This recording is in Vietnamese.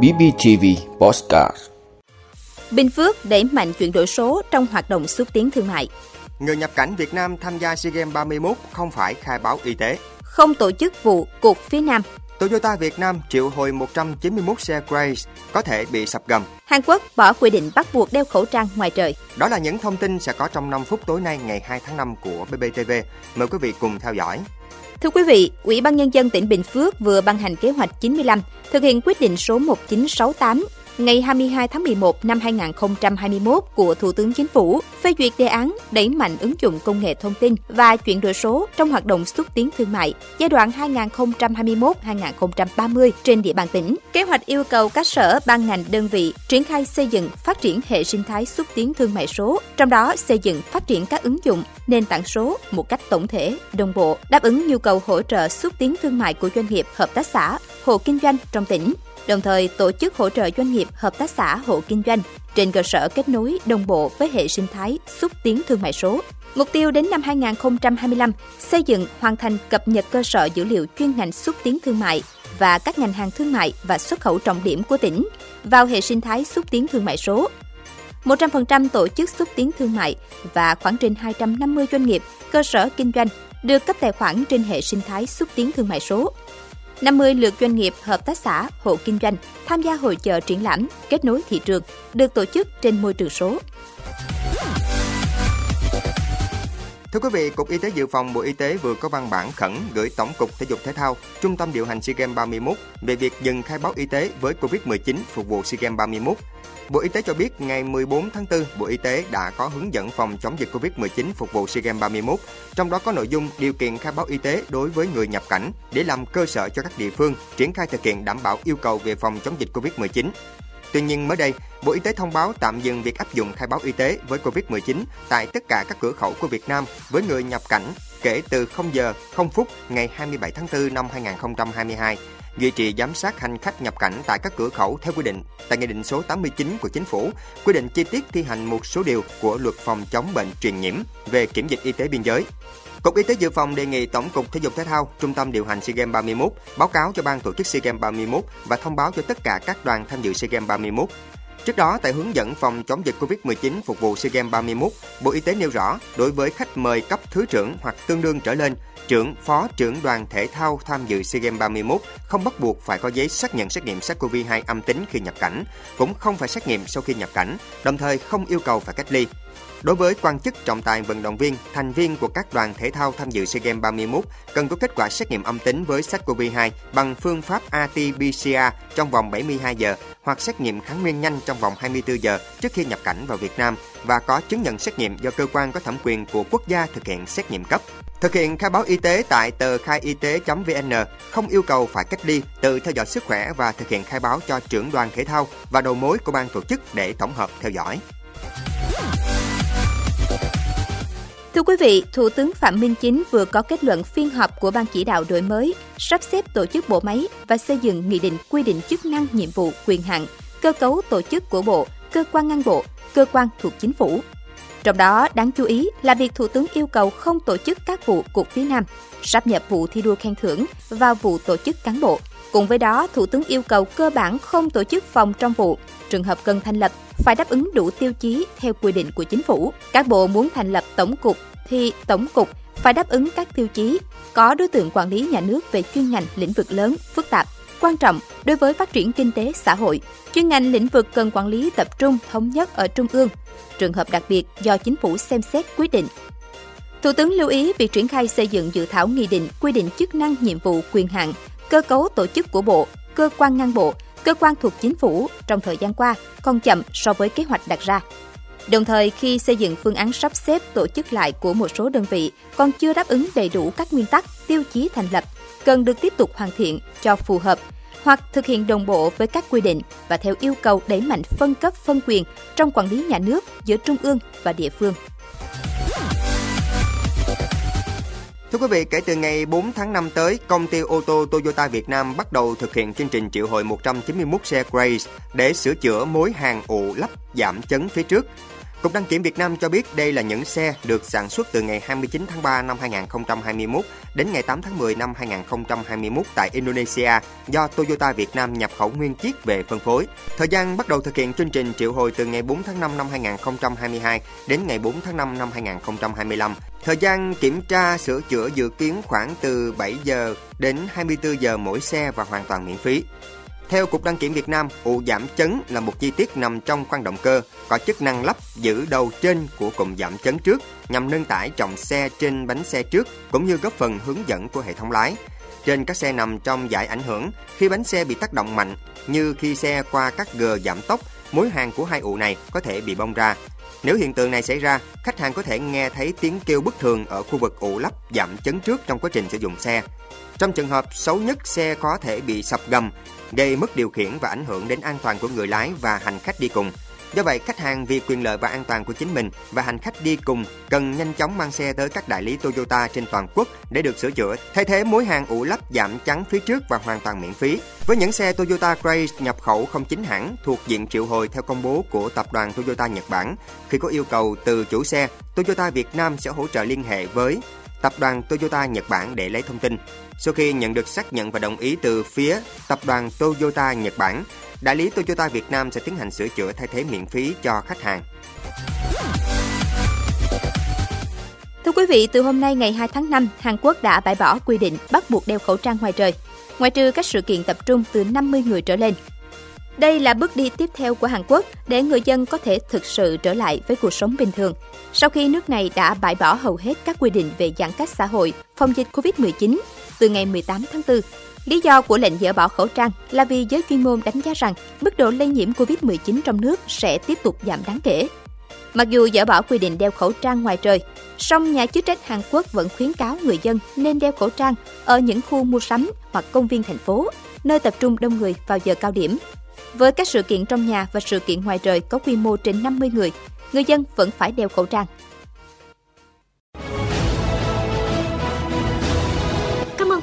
BBTV Postcard Bình Phước đẩy mạnh chuyển đổi số trong hoạt động xúc tiến thương mại. Người nhập cảnh Việt Nam tham gia SEA Games 31 không phải khai báo y tế. Không tổ chức vụ cục phía Nam. Toyota Việt Nam triệu hồi 191 xe Grace có thể bị sập gầm. Hàn Quốc bỏ quy định bắt buộc đeo khẩu trang ngoài trời. Đó là những thông tin sẽ có trong 5 phút tối nay ngày 2 tháng 5 của BBTV. Mời quý vị cùng theo dõi. Thưa quý vị, Ủy ban Nhân dân tỉnh Bình Phước vừa ban hành kế hoạch 95 thực hiện quyết định số 1968 ngày 22 tháng 11 năm 2021 của Thủ tướng Chính phủ phê duyệt đề án đẩy mạnh ứng dụng công nghệ thông tin và chuyển đổi số trong hoạt động xúc tiến thương mại giai đoạn 2021-2030 trên địa bàn tỉnh. Kế hoạch yêu cầu các sở, ban ngành, đơn vị triển khai xây dựng, phát triển hệ sinh thái xúc tiến thương mại số, trong đó xây dựng, phát triển các ứng dụng, nền tảng số một cách tổng thể, đồng bộ, đáp ứng nhu cầu hỗ trợ xúc tiến thương mại của doanh nghiệp, hợp tác xã, hộ kinh doanh trong tỉnh đồng thời tổ chức hỗ trợ doanh nghiệp, hợp tác xã, hộ kinh doanh trên cơ sở kết nối đồng bộ với hệ sinh thái xúc tiến thương mại số. Mục tiêu đến năm 2025 xây dựng hoàn thành cập nhật cơ sở dữ liệu chuyên ngành xúc tiến thương mại và các ngành hàng thương mại và xuất khẩu trọng điểm của tỉnh vào hệ sinh thái xúc tiến thương mại số. 100% tổ chức xúc tiến thương mại và khoảng trên 250 doanh nghiệp, cơ sở kinh doanh được cấp tài khoản trên hệ sinh thái xúc tiến thương mại số. 50 lượt doanh nghiệp, hợp tác xã, hộ kinh doanh tham gia hội chợ triển lãm kết nối thị trường được tổ chức trên môi trường số. Thưa quý vị, Cục Y tế Dự phòng Bộ Y tế vừa có văn bản khẩn gửi Tổng cục Thể dục Thể thao, Trung tâm điều hành SEA Games 31 về việc dừng khai báo y tế với Covid-19 phục vụ SEA Games 31. Bộ Y tế cho biết ngày 14 tháng 4, Bộ Y tế đã có hướng dẫn phòng chống dịch Covid-19 phục vụ SEA Games 31, trong đó có nội dung điều kiện khai báo y tế đối với người nhập cảnh để làm cơ sở cho các địa phương triển khai thực hiện đảm bảo yêu cầu về phòng chống dịch Covid-19. Tuy nhiên mới đây, Bộ Y tế thông báo tạm dừng việc áp dụng khai báo y tế với COVID-19 tại tất cả các cửa khẩu của Việt Nam với người nhập cảnh kể từ 0 giờ 0 phút ngày 27 tháng 4 năm 2022 duy trì giám sát hành khách nhập cảnh tại các cửa khẩu theo quy định tại Nghị định số 89 của Chính phủ, quy định chi tiết thi hành một số điều của Luật phòng chống bệnh truyền nhiễm về kiểm dịch y tế biên giới. Cục Y tế Dự phòng đề nghị Tổng cục Thể dục Thể thao, Trung tâm điều hành SEA Games 31 báo cáo cho ban tổ chức SEA Games 31 và thông báo cho tất cả các đoàn tham dự SEA Games 31 Trước đó, tại hướng dẫn phòng chống dịch COVID-19 phục vụ SEA Games 31, Bộ Y tế nêu rõ, đối với khách mời cấp thứ trưởng hoặc tương đương trở lên, trưởng, phó trưởng đoàn thể thao tham dự SEA Games 31 không bắt buộc phải có giấy xác nhận xét nghiệm SARS-CoV-2 âm tính khi nhập cảnh, cũng không phải xét nghiệm sau khi nhập cảnh, đồng thời không yêu cầu phải cách ly. Đối với quan chức trọng tài vận động viên, thành viên của các đoàn thể thao tham dự SEA Games 31 cần có kết quả xét nghiệm âm tính với SARS-CoV-2 bằng phương pháp RT-PCR trong vòng 72 giờ hoặc xét nghiệm kháng nguyên nhanh trong vòng 24 giờ trước khi nhập cảnh vào Việt Nam và có chứng nhận xét nghiệm do cơ quan có thẩm quyền của quốc gia thực hiện xét nghiệm cấp. Thực hiện khai báo y tế tại tờ khai y tế.vn, không yêu cầu phải cách ly, tự theo dõi sức khỏe và thực hiện khai báo cho trưởng đoàn thể thao và đầu mối của ban tổ chức để tổng hợp theo dõi. Thưa quý vị, Thủ tướng Phạm Minh Chính vừa có kết luận phiên họp của Ban chỉ đạo đổi mới, sắp xếp tổ chức bộ máy và xây dựng nghị định quy định chức năng, nhiệm vụ, quyền hạn, cơ cấu tổ chức của Bộ, cơ quan ngang bộ, cơ quan thuộc chính phủ. Trong đó, đáng chú ý là việc Thủ tướng yêu cầu không tổ chức các vụ cục phía Nam, sắp nhập vụ thi đua khen thưởng vào vụ tổ chức cán bộ. Cùng với đó, Thủ tướng yêu cầu cơ bản không tổ chức phòng trong vụ. Trường hợp cần thành lập phải đáp ứng đủ tiêu chí theo quy định của chính phủ. Các bộ muốn thành lập tổng cục thì tổng cục phải đáp ứng các tiêu chí, có đối tượng quản lý nhà nước về chuyên ngành lĩnh vực lớn, phức tạp, quan trọng đối với phát triển kinh tế xã hội. Chuyên ngành lĩnh vực cần quản lý tập trung thống nhất ở trung ương. Trường hợp đặc biệt do chính phủ xem xét quyết định. Thủ tướng lưu ý việc triển khai xây dựng dự thảo nghị định quy định chức năng, nhiệm vụ, quyền hạn, cơ cấu tổ chức của bộ, cơ quan ngang bộ, cơ quan thuộc chính phủ trong thời gian qua còn chậm so với kế hoạch đặt ra. Đồng thời, khi xây dựng phương án sắp xếp tổ chức lại của một số đơn vị còn chưa đáp ứng đầy đủ các nguyên tắc, tiêu chí thành lập, cần được tiếp tục hoàn thiện cho phù hợp hoặc thực hiện đồng bộ với các quy định và theo yêu cầu đẩy mạnh phân cấp phân quyền trong quản lý nhà nước giữa trung ương và địa phương. Thưa quý vị, kể từ ngày 4 tháng 5 tới, công ty ô tô Toyota Việt Nam bắt đầu thực hiện chương trình triệu hồi 191 xe Grace để sửa chữa mối hàng ụ lắp giảm chấn phía trước. Cục đăng kiểm Việt Nam cho biết đây là những xe được sản xuất từ ngày 29 tháng 3 năm 2021 đến ngày 8 tháng 10 năm 2021 tại Indonesia do Toyota Việt Nam nhập khẩu nguyên chiếc về phân phối. Thời gian bắt đầu thực hiện chương trình triệu hồi từ ngày 4 tháng 5 năm 2022 đến ngày 4 tháng 5 năm 2025. Thời gian kiểm tra, sửa chữa dự kiến khoảng từ 7 giờ đến 24 giờ mỗi xe và hoàn toàn miễn phí. Theo Cục Đăng kiểm Việt Nam, ụ giảm chấn là một chi tiết nằm trong khoang động cơ, có chức năng lắp giữ đầu trên của cụm giảm chấn trước nhằm nâng tải trọng xe trên bánh xe trước cũng như góp phần hướng dẫn của hệ thống lái. Trên các xe nằm trong giải ảnh hưởng, khi bánh xe bị tác động mạnh, như khi xe qua các gờ giảm tốc, mối hàng của hai ụ này có thể bị bong ra. Nếu hiện tượng này xảy ra, khách hàng có thể nghe thấy tiếng kêu bất thường ở khu vực ụ lắp giảm chấn trước trong quá trình sử dụng xe. Trong trường hợp xấu nhất, xe có thể bị sập gầm, gây mất điều khiển và ảnh hưởng đến an toàn của người lái và hành khách đi cùng. Do vậy, khách hàng vì quyền lợi và an toàn của chính mình và hành khách đi cùng cần nhanh chóng mang xe tới các đại lý Toyota trên toàn quốc để được sửa chữa, thay thế mối hàng ủ lắp giảm chắn phía trước và hoàn toàn miễn phí. Với những xe Toyota Grace nhập khẩu không chính hãng thuộc diện triệu hồi theo công bố của tập đoàn Toyota Nhật Bản, khi có yêu cầu từ chủ xe, Toyota Việt Nam sẽ hỗ trợ liên hệ với tập đoàn Toyota Nhật Bản để lấy thông tin. Sau khi nhận được xác nhận và đồng ý từ phía tập đoàn Toyota Nhật Bản, đại lý Toyota Việt Nam sẽ tiến hành sửa chữa thay thế miễn phí cho khách hàng. Thưa quý vị, từ hôm nay ngày 2 tháng 5, Hàn Quốc đã bãi bỏ quy định bắt buộc đeo khẩu trang ngoài trời, ngoại trừ các sự kiện tập trung từ 50 người trở lên. Đây là bước đi tiếp theo của Hàn Quốc để người dân có thể thực sự trở lại với cuộc sống bình thường. Sau khi nước này đã bãi bỏ hầu hết các quy định về giãn cách xã hội, phòng dịch COVID-19 từ ngày 18 tháng 4, Lý do của lệnh dỡ bỏ khẩu trang là vì giới chuyên môn đánh giá rằng mức độ lây nhiễm COVID-19 trong nước sẽ tiếp tục giảm đáng kể. Mặc dù dỡ bỏ quy định đeo khẩu trang ngoài trời, song nhà chức trách Hàn Quốc vẫn khuyến cáo người dân nên đeo khẩu trang ở những khu mua sắm hoặc công viên thành phố, nơi tập trung đông người vào giờ cao điểm. Với các sự kiện trong nhà và sự kiện ngoài trời có quy mô trên 50 người, người dân vẫn phải đeo khẩu trang.